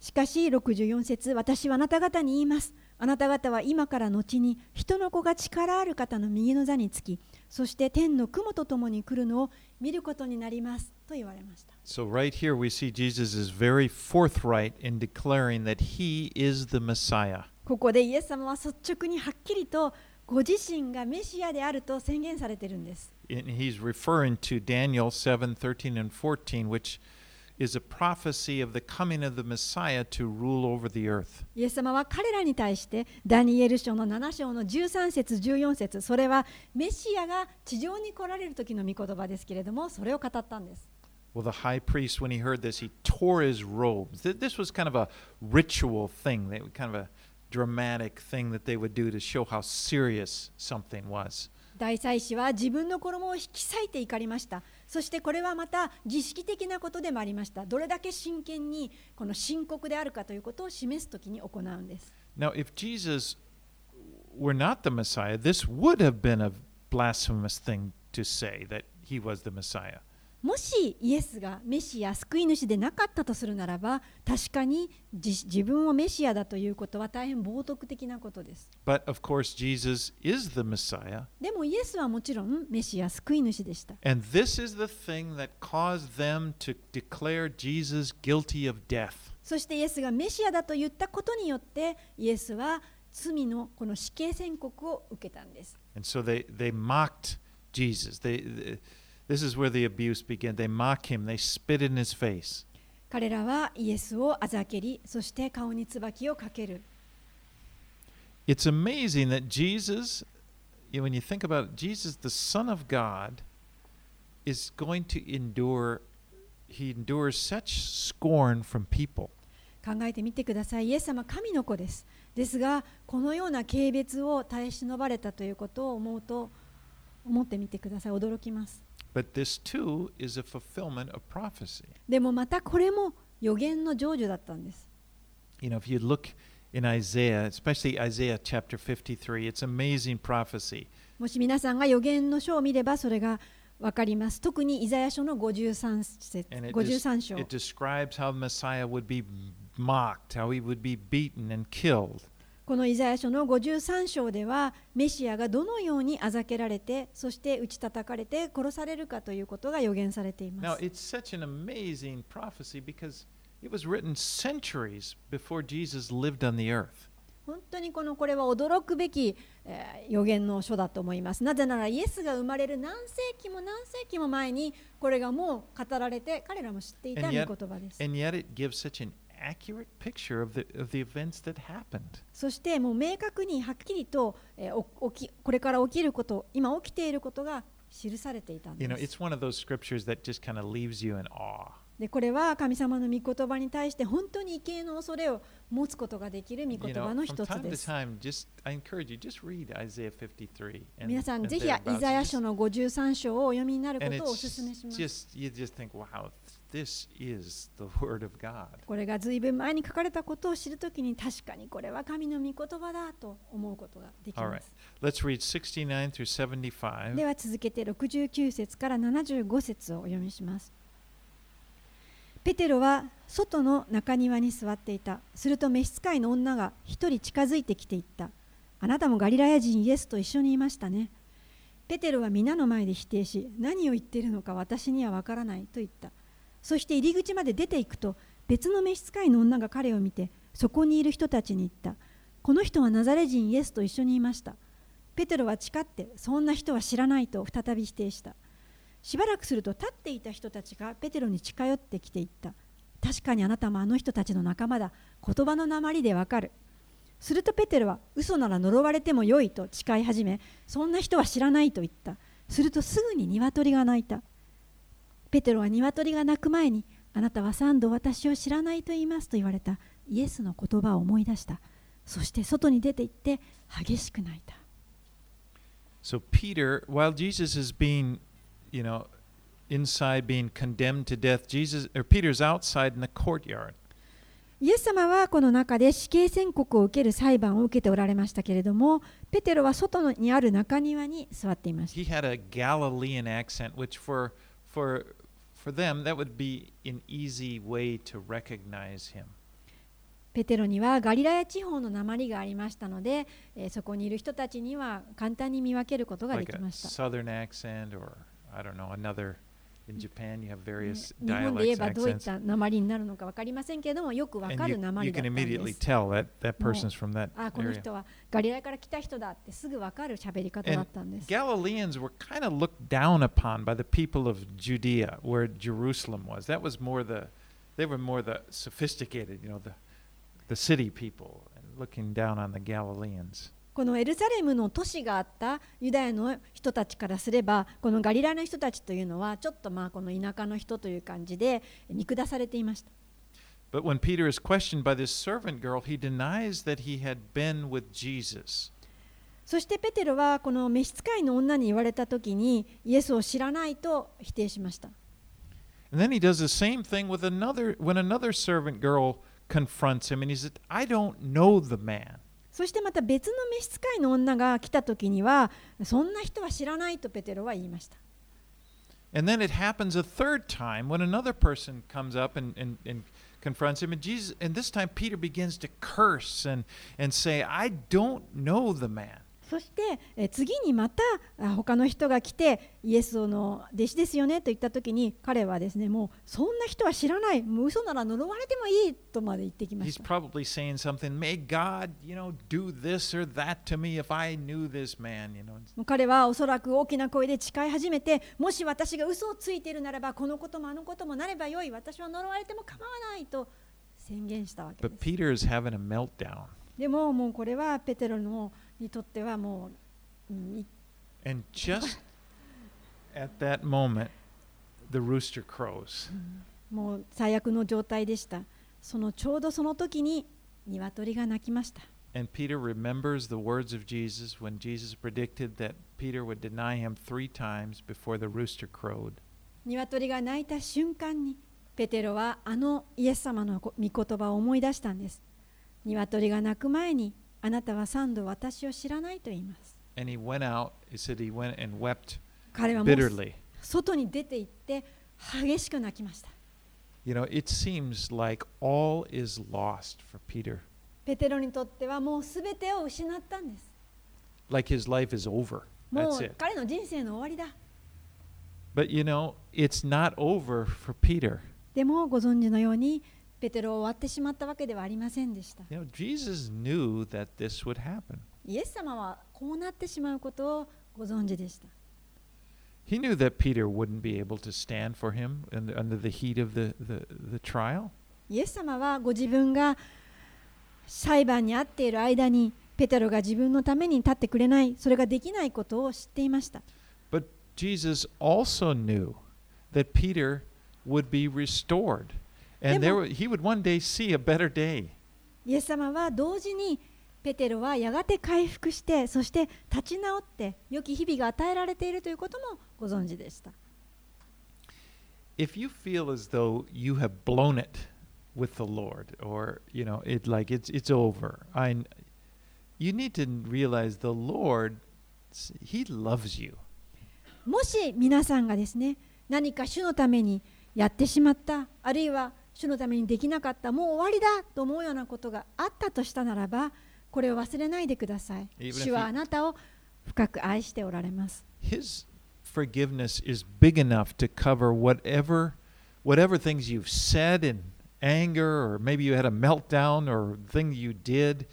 しかし、64節、私はあなた方に言います。あなた方は今から後に人の子が力ある方の右の座につきそして天の雲とともに来るのを見ることになりますと言われました So, right here, we see Jesus is very forthright in declaring that he is the Messiah. ここでイエス様は率直にはっきりとご自身がメシアであると宣言されているんです And he's referring to Daniel 7 13 and 14, which is a prophecy of the coming of the Messiah to rule over the earth. イエス様は彼らに対してダニエル書の7章の13節14節それはメシアが地上に来られる時の御言葉ですけれどもそれを語ったんです Well, the high priest, when he heard this, he tore his robes. Th- This was kind of a ritual thing, kind of a dramatic thing that they would do to show how serious something was. 大祭司は自分の衣を引き裂いて怒りましたそしてこれはまた儀式的なことでもありましたどれだけ真剣にこの深刻であるかということを示す時に行うんです Now, if Jesus were not the Messiah, this would have been a blasphemous thing to say that he was the Messiah. もしイエスがメシア救い主でなかったとするならば確かに自自分をメシアだということは大変冒涜的なことです But of course, Jesus is the Messiah. でもイエスはもちろんメシア救い主でした。And this is the thing that caused them to declare Jesus guilty of death. そしてイエスがメシアだと言ったことによってイエスは罪のこの死刑宣告を受けたんです。And so they, they mocked Jesus. They, th- this is where the abuse began. They mock him, they spit in his face. 彼らはイエスをあざけり、そして顔に椿をかける。It's amazing that Jesus, when you think about it, Jesus, the Son of God, is going to endure, he endures such scorn from people. 考えてみてください。イエス様、神の子です。ですが、このような軽蔑を耐え忍ばれたということを思うと、思ってみてください。驚きます。But this too is a fulfillment of prophecy. でもまたこれも予言の成就だったんです。 You know, if you look in Isaiah, especially Isaiah chapter 53, it's amazing prophecy. もし皆さんが予言の書を見ればそれがわかります。特にイザヤ書の53節 And it, 53 des- 章。 it describes how Messiah would be mocked, how he would be beaten and killed. このイザヤ書の53章ではメシアがどのようにあざけられてそして打ち叩かれて殺されるかということが予言されてい Now, ます。it's such an amazing prophecy because it was written centuries before Jesus lived on the earth. 本当にこのこれは驚くべき、えー予言の書だと思います。なぜならイエスが生まれる何世紀も何世紀も前にこれがもう語られて彼らも知っていた And 御 yet, 言葉です。and yet it gives such an そしてもう明確にはっきりと、えー、起きこれから起きること、今起きていることが記されていたんです。これは神様の御言葉に対して本当に畏敬の恐れを持つことができる御言葉の一つです。皆さん、ぜひイザヤ書の53章をお読みになることをお勧めします。This is the word of God. これがずいぶん前に書かれたことを知るときに確かにこれは神の御言葉だと思うことができ All ま right. す。Let's read 69 through 75. では続けて69節から75節をお読みします。ペテロは外の中庭に座っていた。すると召使いの女が一人近づいてきていった。あなたもガリラヤ人イエスと一緒にいましたね。ペテロは皆の前で否定し、何を言っているのか私にはわからないと言った。そして入り口まで出ていくと、別の召使いの女が彼を見て、そこにいる人たちに言った。この人はナザレ人イエスと一緒にいました。ペテロは誓ってそんな人は知らないと再び否定した。しばらくすると立っていた人たちがペテロに近寄ってきていった。確かにあなたもあの人たちの仲間だ。言葉の鉛でわかる。するとペテロは嘘なら呪われてもよいと誓い始めそんな人は知らないと言った。するとすぐに鶏が鳴いた。ペテロは鶏が鳴く前にあなたは三度私を知らないと言いますと言われたイエスの言葉を思い出したそして外に出て行って激しく泣いた So Peter, while Jesus is being, you know, inside being condemned to death, Jesus or Peter's outside in the courtyard. イエス様はこの中で死刑宣告を受ける裁判を受けておられましたけれども、ペテロは外にある中庭に座っていました。He had a Galilean accent, which for for For them, that would be an easy way to recognize him. ペテロにはガリラヤ地方の名前がありましたので、えー、そこにいる人たちには簡単に見分けることができました。in Japan you have ね various 日本で言え dialects ばどういっ accents. た鉛になるのか分かりませんけれども、よくわ And かる you, 鉛 you だっ can たんで immediately す。 tell that that No. person's from that あ、この area. 人はガリラヤから来た人だってすぐわかる喋り方だったんです。 Galileans were kind of looked down upon by the people of Judea, where Jerusalem was. That was more the, they were more the sophisticated, you know, the, the city people, and looking down on the Galileans. このエルサレムの都市があったユダヤの人たちからすればこのガリラヤの人たちというのはちょっとまあこの田舎の人という感じで見下されていました But when Peter is questioned by this servant girl, he denies that he had been with Jesus. そしてペテロはこの召使いの女に言われた時にイエスを知らないと否定しました And then he does the same thing with another when another servant girl confronts him and he said, I don't know the man. そしてまた別の召使いの女が来た時にはそんな人は知らないとペテロは言いました And then it happens a third time when another person comes up and, and, and confronts him. And Jesus and this time Peter begins to curse and, and say, I don't know the man. そしてえー次にまたあ他の人が来てイエスの弟子ですよねと言った時に彼はですねもうそんな人は知らないもう嘘なら呪われてもいいとまで言ってきま He's した probably saying something, may God, you know, do this or that to me if I knew this man, you know. 彼はおそらく大きな声で誓い始めてもし私が嘘をついているならばこのこともあのこともなればよい私は呪われても構わないと宣言したわけで But す Peter is having a meltdown. でももうこれはペテロのにとってはもう、うんい And just at that moment, the rooster crows. もう最悪の状態でしたそのちょうどその時に鶏が鳴きました And Peter remembers the words of Jesus when Jesus predicted that Peter would deny him three times before the rooster crowed. 鶏が鳴いた瞬間にペテロはあのイエス様の御言葉を思い出したんです鶏が鳴く前にあなたは三度私を知らないと言います And he went out, he said he went and wept 彼はもう bitterly. 外に出て行って激しく泣きました You know, it seems like all is lost for Peter, ペテロにとってはもう全てを失ったんです like his life is over. も That's う it. 彼の人生の終わりだ But you know, it's not over for Peter. でもご存知のようにペテロは終わってしまったわけではありませんでした You know, Jesus knew that this would happen. イエス様はこうなってしまうことをご存知でした He knew that Peter wouldn't be able to stand for him under the heat of the, the, the trial. イエス様はご自分が裁判に遭っている間にペテロが自分のために立ってくれないそれができないことを知っていました But Jesus also knew that Peter would be restored. And there, Demo- wa- he would one day see a better day. イエス様は同時にペテロはやがて回復してそして立ち直って良き日々が与えられているということもご存知でした If you feel as though you have blown it with the Lord, or you know, it like it's it's over, I, you need to realize the Lord, He loves you. もし皆さんがですね何か主のためにやってしまったあるいは 主のためにできなかったもう終わりだと思うようなことがあったとしたならばこれを忘れないでください主はあなたを深く愛しておられます His forgiveness is big enough to cover whatever whatever things you've said in anger or maybe you had a meltdown or thing you did.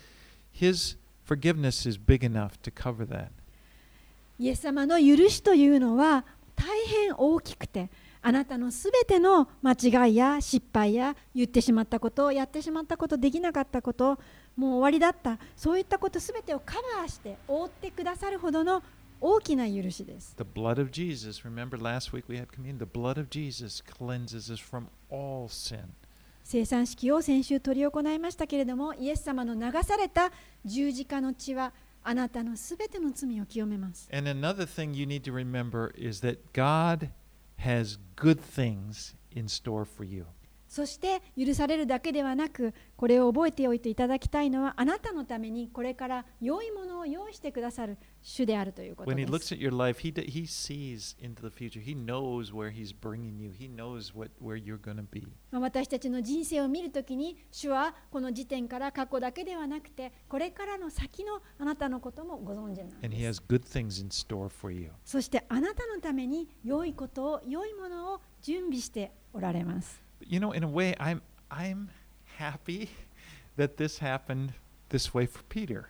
His forgiveness is big enough to cover that. イエス様の許しというのは大変大きくてあなたのすべての間違いや失敗や言ってしまったことやってしまったことできなかったこともう終わりだった。そういったことすべてをカバーして覆ってくださるほどの大きな許しです。The blood of Jesus, remember last week we had communion, the blood of Jesus cleanses us from all sin. 生産式を先週執り行いましたけれどもイエス様の流された十字架の血はあなたのすべての罪を清めます。And another thing you need to remember is that God has good things in store for you. そして許されるだけではなくこれを覚えておいていただきたいのはあなたのためにこれから良いものを用意してくださる主であるということ When で he す looks at your life, he, he sees into the future. He knows where he's bringing you. He knows what, where you're going to be. まあ私たちの人生を見るときに主はこの時点から過去だけではなくてこれからの先のあなたのこともご存知なん And he で has す good things in store for you. そしてあなたのために良いことを良いものを準備しておられます You know, in a way, I'm, I'm happy that this happened this way for Peter.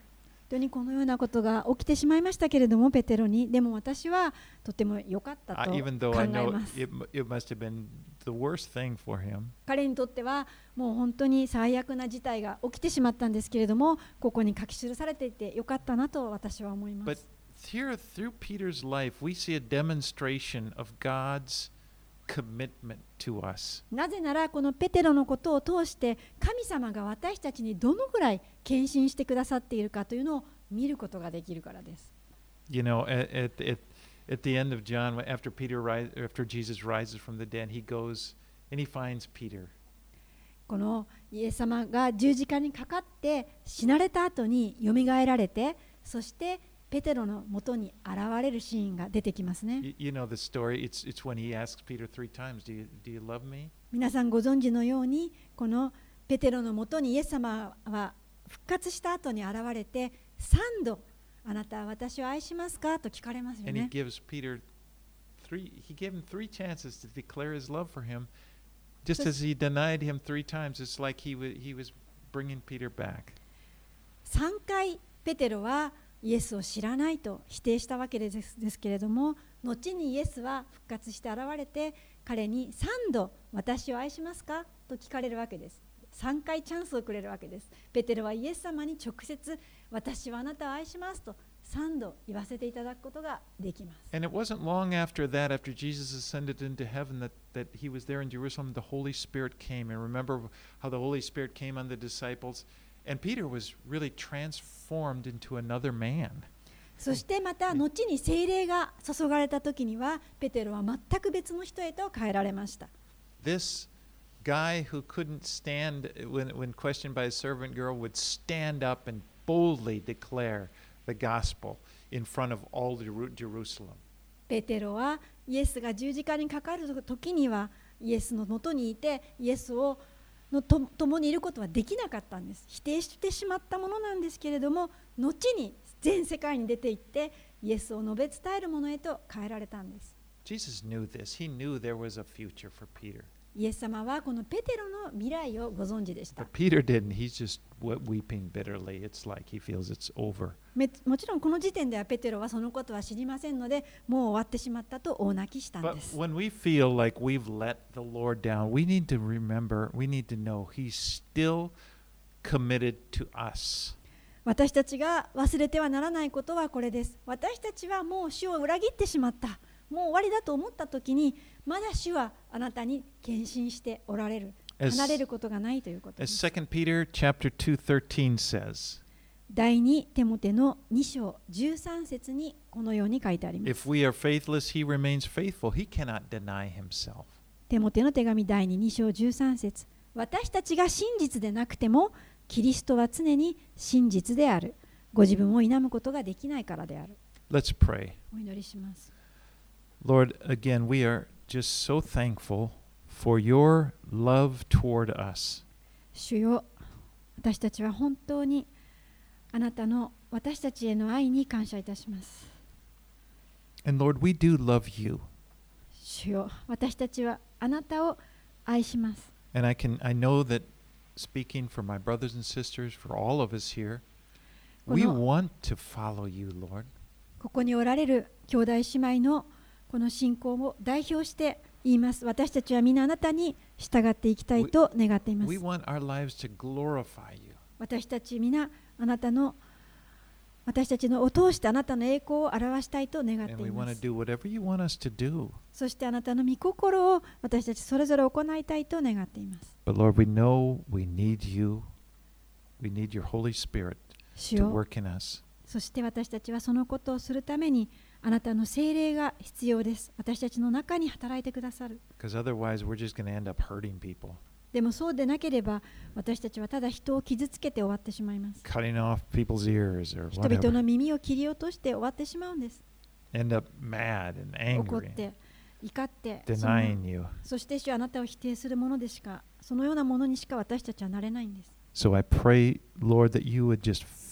本当にこのようなことが起きてしまいましたけれどもペテロにでも私はとても良かったと考 even though え I know ます it, mu- it must have been the worst thing for him. 彼にとってはもう本当に最悪な事態が起きてしまったんですけれどもここに書き記されていてよかったなと私は思いま But す here, through Peter's life, we see a demonstration of God's commitment to us. なぜならこのペテロのことを通して神様が私たちにどのぐらい献身してくださっているかというのを見ることができるからです You know, at, at, at, at the end of John, after Peter rise, after Jesus rises from the dead, he goes and he finds Peter. このイエス様が十字架にかかって死なれた後によみがえられてそしてペテロの元に現れるシーンが出てきますね。皆さんご存知のように、このペテロの元にイエス様は復活した後に現れて、3度、あなた私を愛しますか？と聞かれます。回、ペテロは、イエスを知らないと否定したわけですですけれども後にイエスは復活して現れて彼に3度私を愛しますかと聞かれるわけです3回チャンスをくれるわけですペテロはイエス様に直接私はあなたを愛しますと3度言わせていただくことができます And it wasn't long after that, after Jesus ascended into heaven, that, that he was there in Jerusalem, the Holy Spirit came. And remember how the Holy Spirit came on the disciples? And Peter was really transformed into another man. そしてまた後に聖霊が注がれた時にはペテロは全く別の人へと変えられました This guy who couldn't stand when, when questioned by a servant girl would stand up and boldly declare the gospel in front of all Jeru- Jerusalem. ペテロはイエスが十字架にかかる時にはイエスのもとにいてイエスを のと共にいることはできなかったんです否定してしまったものなんですけれども後に全世界に出て行ってイエスを述べ伝えるものへと変えられたんです Jesus knew this. He knew there was a future for Peter. イエス様はこのペテロの未来をご存知でした。もちろんこの時点ではペテロはそのことは知りませんので、もう終わってしまったと大泣きしたんです。私たちが忘れてはならないことはこれです。私たちはもう死を裏切ってしまった。もう終わりだと思ったとに、まだ主はあなたに献身しておられる As- 離れることがないということで As す2 Peter chapter 2:13 says, 第2テモテの2章13節にこのように書いてあります if we are faithless, he remains faithful. He cannot deny himself. テモテの手紙第2 2章13節私たちが真実でなくてもキリストは常に真実であるご自分を否むことができないからである Let's pray. お祈りします Lord, again, we are just so thankful for your love toward us. 主よ私たちは本当にあなたの私たちへの愛に感謝いたします And Lord, we do love you. 主よ私たちはあなたを愛します And I can I know that speaking for my brothers and sisters, for all of us here, we この want to follow you, Lord. ここにおられる兄弟姉妹の この信仰を代表して言います私たちは皆あなたに従っていきたいと願っていま We す.私たち皆あなたの私たちのを通してあなたの栄光を表したいと願ってい we ます.そしてあなたの御心を私たちそれぞれ行いたいと願っています But Lord, we know we need you. We need your Holy Spirit 主 to よ work in us. そして私たちはそのことをするためにあなたの精霊が必要です。私たちの中に働いてくださる。でもそうでなければ私たちはただ人を傷つけて終わってしまいます。人々の耳を切り落として終わってしまうんです。怒って、怒って、そ,して主あなたを否定するものでしか、そのようなものにしか私たちはなれないんです。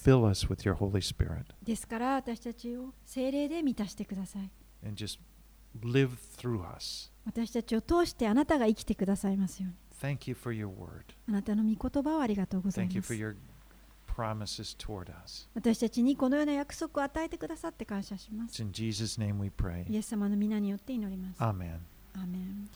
Fill us with your Holy Spirit ですから私たちを精霊で満たしてください。and just live through us. 私たちを通してあなたが生きてくださいますように。Thank you for your word. あなたの御言葉をありがとうござい Thank you ま for す。your promises toward us. 私たちにこのような約束を与えてくださって感謝します It's。in Jesus' name we pray. イエス様の皆によって祈ります。Amen. アーメン